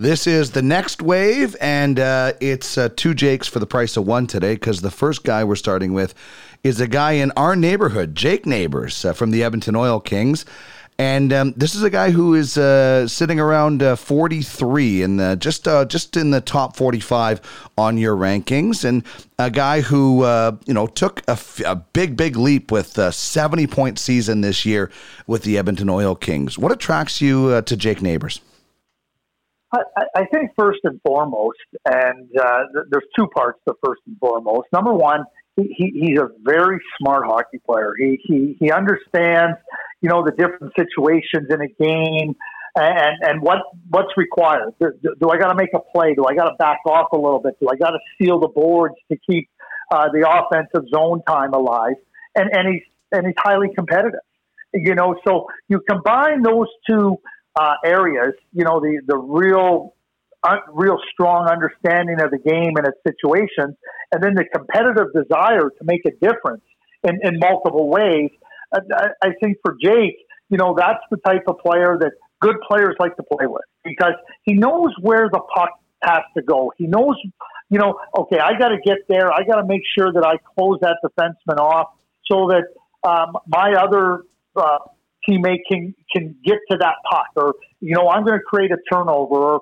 This is the next wave, and uh, it's uh, two Jakes for the price of one today because the first guy we're starting with is a guy in our neighborhood, Jake Neighbors uh, from the Edmonton Oil Kings. And um, this is a guy who is uh, sitting around uh, 43 and just uh, just in the top 45 on your rankings, and a guy who you know took a, f- a big big leap with a 70 point season this year with the Edmonton Oil Kings. What attracts you to Jake Neighbors? I, I think first and foremost, and uh, th- there's two parts to first and foremost. Number one, he, he, he's a very smart hockey player. He, he he understands, you know, the different situations in a game and and what what's required. Do, do I got to make a play? Do I got to back off a little bit? Do I got to seal the boards to keep uh, the offensive zone time alive? And and he's and he's highly competitive. You know, so you combine those two uh, areas, you know, the, the real, uh, real strong understanding of the game and its situations, and then the competitive desire to make a difference in, in multiple ways. I, I think for Jake, you know, that's the type of player that good players like to play with because he knows where the puck has to go. He knows, you know, okay, I got to get there. I got to make sure that I close that defenseman off so that um, my other uh, teammate can can get to that puck, or you know, I'm going to create a turnover, or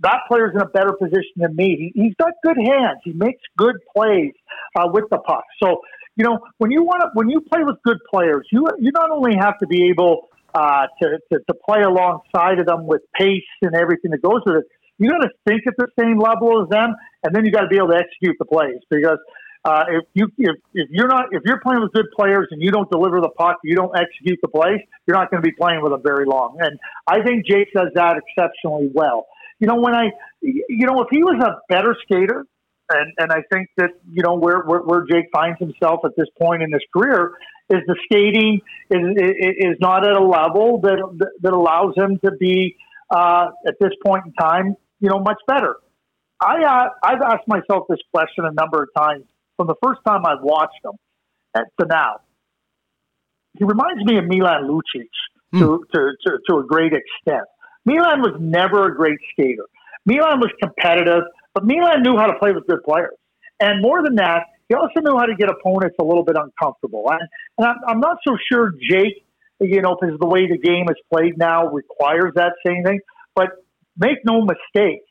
that player's in a better position than me. He, has got good hands. He makes good plays uh, with the puck. So you know, when you want to when you play with good players, you you not only have to be able uh, to, to to play alongside of them with pace and everything that goes with it. You got to think at the same level as them, and then you got to be able to execute the plays because uh, if you if, if you're not if you're playing with good players and you don't deliver the puck, you don't execute the plays, you're not going to be playing with them very long. And I think Jake does that exceptionally well. You know, when I, you know, if he was a better skater, and and I think that you know where where, where Jake finds himself at this point in his career is the skating is is not at a level that that allows him to be uh, at this point in time, you know, much better. I uh, I've asked myself this question a number of times from the first time I've watched him to now. He reminds me of Milan Lucic mm. to, to, to, to a great extent. Milan was never a great skater. Milan was competitive, but Milan knew how to play with good players. And more than that, he also knew how to get opponents a little bit uncomfortable. And, and I'm, I'm not so sure Jake, you know, because the way the game is played now requires that same thing. But make no mistake,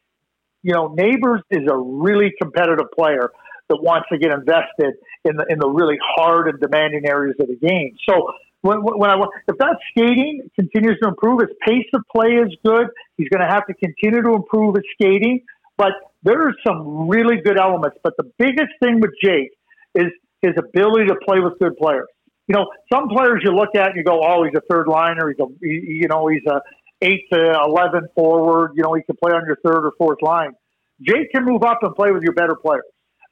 you know, Neighbors is a really competitive player that wants to get invested in the in the really hard and demanding areas of the game. So when, when I if that skating continues to improve, his pace of play is good. He's going to have to continue to improve his skating, but there are some really good elements. But the biggest thing with Jake is his ability to play with good players. You know, some players you look at and you go, "Oh, he's a third liner. He's a, you know, he's a eight to eleven forward. You know, he can play on your third or fourth line." Jake can move up and play with your better players.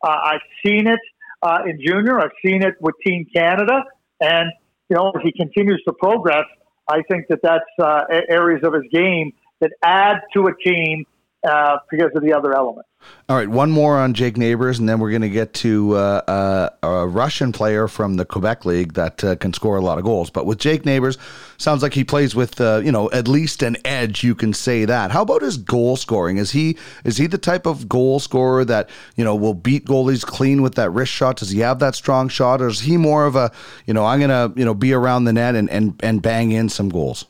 Uh, I've seen it uh, in junior. I've seen it with Team Canada, and you know, if he continues to progress, I think that that's uh, areas of his game that add to a team uh, because of the other elements. All right, one more on Jake Neighbors, and then we're going to get to uh, uh, a Russian player from the Quebec League that uh, can score a lot of goals. But with Jake Neighbors, sounds like he plays with uh, you know at least an edge. You can say that. How about his goal scoring? Is he is he the type of goal scorer that you know will beat goalies clean with that wrist shot? Does he have that strong shot, or is he more of a you know I'm going to you know be around the net and and and bang in some goals?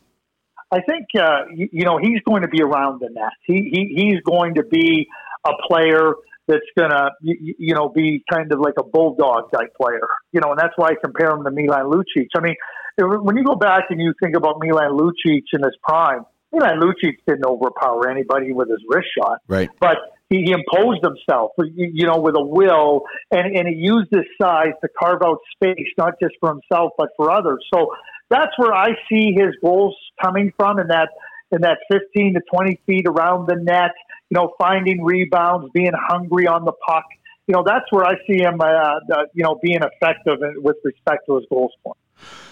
I think uh, you, you know he's going to be around the net. He, he he's going to be a player that's going to, you, you, know, be kind of like a bulldog type player, you know, and that's why I compare him to Milan Lucic. I mean, when you go back and you think about Milan Lucic in his prime, Milan Lucic didn't overpower anybody with his wrist shot, right? But he, he imposed himself, you know, with a will, and and he used his size to carve out space, not just for himself but for others. So that's where I see his goals coming from in that in that 15 to 20 feet around the net you know, finding rebounds, being hungry on the puck. You know, that's where I see him, uh, uh, you know, being effective with respect to his goal scoring.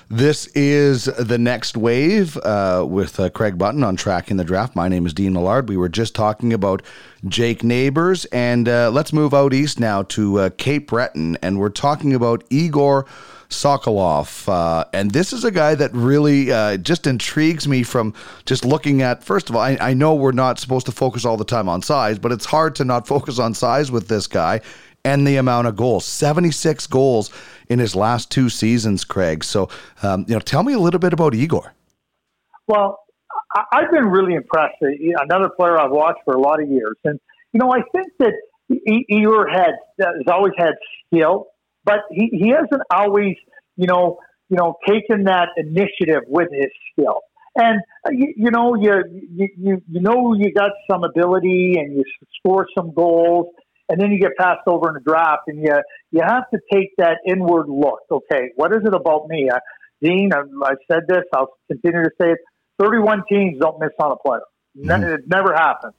This is the next wave uh, with uh, Craig Button on tracking the draft. My name is Dean Millard. We were just talking about Jake Neighbors, and uh, let's move out east now to uh, Cape Breton, and we're talking about Igor Sokolov. Uh, and this is a guy that really uh, just intrigues me from just looking at, first of all, I, I know we're not supposed to focus all the time on size, but it's hard to not focus on size with this guy and the amount of goals 76 goals in his last two seasons, Craig. So, um, you know, tell me a little bit about Igor. Well, I've been really impressed. Another player I've watched for a lot of years. And, you know, I think that Igor had, has always had skill, but he, he hasn't always, you know, you know, taken that initiative with his skill. And uh, you, you know, you, you you know you got some ability and you score some goals, and then you get passed over in the draft, and you you have to take that inward look. Okay, what is it about me? Uh, Dean, I, I've said this. I'll continue to say it. Thirty-one teams don't miss on a player. Mm-hmm. It never happens.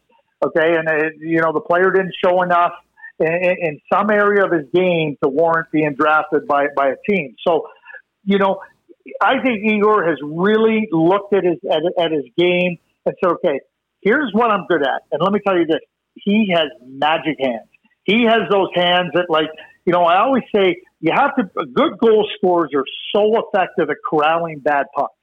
Okay, and it, you know the player didn't show enough in, some area of his game to warrant being drafted by by a team. So, you know, I think Igor has really looked at his at, at his game and said, okay, here's what I'm good at, and let me tell you this: he has magic hands. He has those hands that, like, you know, I always say you have to, good goal scorers are so effective at corralling bad pucks.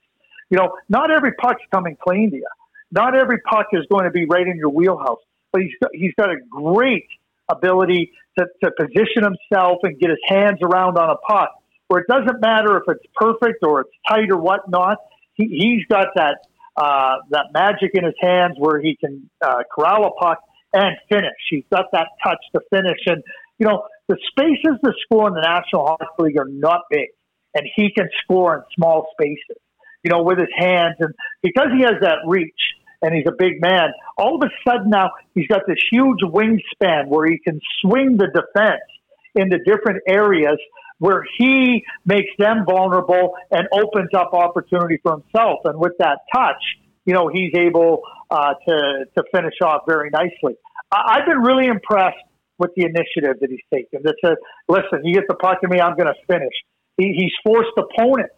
You know, not every puck's coming clean to you. Not every puck is going to be right in your wheelhouse, but he's got, he's got a great ability to, to position himself and get his hands around on a puck where it doesn't matter if it's perfect or it's tight or whatnot. He, he's got that, uh, that magic in his hands where he can uh, corral a puck and finish. He's got that touch to finish. And, you know, the spaces to score in the National Hockey League are not big, and he can score in small spaces, you know, with his hands. And because he has that reach and he's a big man, all of a sudden now he's got this huge wingspan where he can swing the defense into different areas where he makes them vulnerable and opens up opportunity for himself. And with that touch, you know, he's able uh, to, to finish off very nicely. I, have been really impressed with the initiative that he's taken. That says, listen, you get the puck to me, I'm going to finish. He, he's forced opponents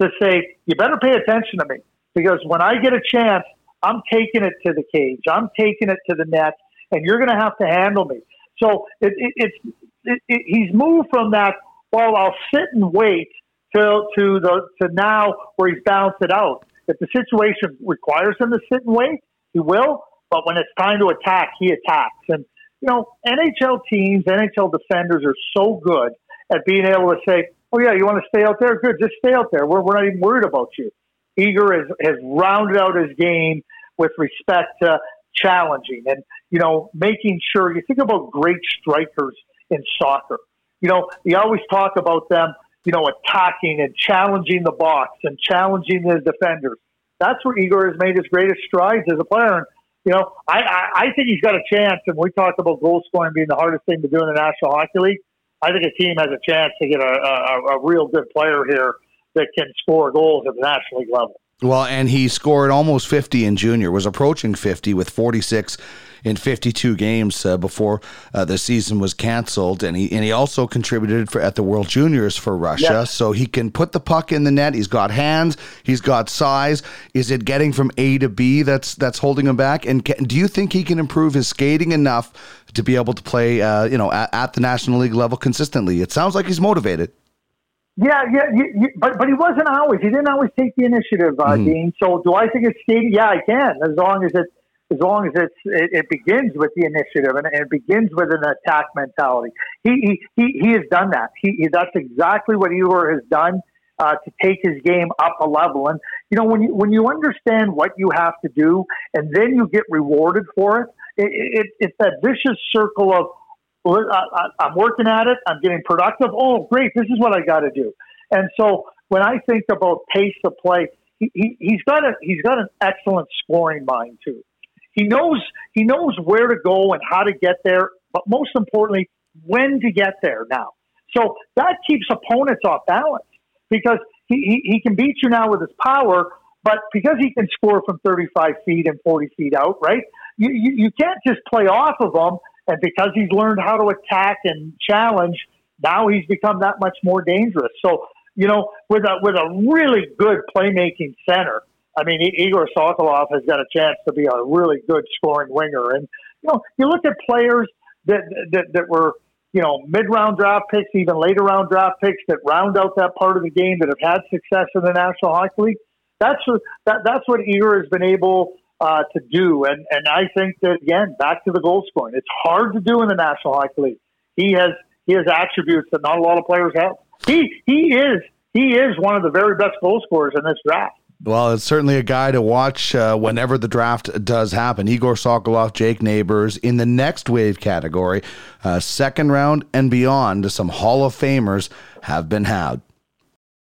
to say, you better pay attention to me because when I get a chance, I'm taking it to the cage, I'm taking it to the net, and you're going to have to handle me. So it, it, it's it, he's moved from that. Well, I'll sit and wait till to the to now where he's balanced it out. If the situation requires him to sit and wait, he will. But when it's time to attack, he attacks. And, you know, NHL teams, NHL defenders are so good at being able to say, oh, yeah, you want to stay out there? Good, just stay out there. We're, we're not even worried about you. Igor has, has rounded out his game with respect to challenging and, you know, making sure you think about great strikers in soccer. You know, you always talk about them you know, attacking and challenging the box and challenging the defenders. That's where Igor has made his greatest strides as a player. And, you know, I, I, I think he's got a chance. And we talked about goal scoring being the hardest thing to do in the National Hockey League. I think a team has a chance to get a, a, a real good player here that can score goals at the National League level. Well, and he scored almost 50 in junior, was approaching 50 with 46 in 52 games uh, before uh, the season was canceled, and he and he also contributed for, at the World Juniors for Russia. So he can put the puck in the net. He's got hands. He's got size. Is it getting from A to B that's that's holding him back? And can, do you think he can improve his skating enough to be able to play, uh, you know, at, at the National League level consistently? It sounds like he's motivated. Yeah, yeah, you, you, but but he wasn't always. He didn't always take the initiative, uh, mm. Dean. So do I think it's skating? Yeah, I can, as long as it as long as it's it, it begins with the initiative and, and, it begins with an attack mentality. He he he, he has done that. He, he that's exactly what Igor has done uh, to take his game up a level. And you know when you when you understand what you have to do and then you get rewarded for it, it, it it's that vicious circle of I, am working at it. I'm getting productive. Oh, great! This is what I got to do. And so when I think about pace of play, he, he, he's got a he's got an excellent scoring mind too. He knows he knows where to go and how to get there, but most importantly, when to get there. Now, so that keeps opponents off balance because he, he, he can beat you now with his power, but because he can score from 35 feet and 40 feet out, right? You, you, you can't just play off of him and because he's learned how to attack and challenge, now he's become that much more dangerous. So, you know, with a with a really good playmaking center. I mean, Igor Sokolov has got a chance to be a really good scoring winger. And you know, you look at players that that, that were you know mid round draft picks, even later round draft picks that round out that part of the game that have had success in the National Hockey League. That's what that, that's what Igor has been able uh, to do. And and I think that again, back to the goal scoring, it's hard to do in the National Hockey League. He has he has attributes that not a lot of players have. He he is he is one of the very best goal scorers in this draft. Well, it's certainly a guy to watch uh, whenever the draft does happen. Igor Sokolov, Jake Neighbors in the next wave category, uh, second round and beyond. Some Hall of Famers have been had.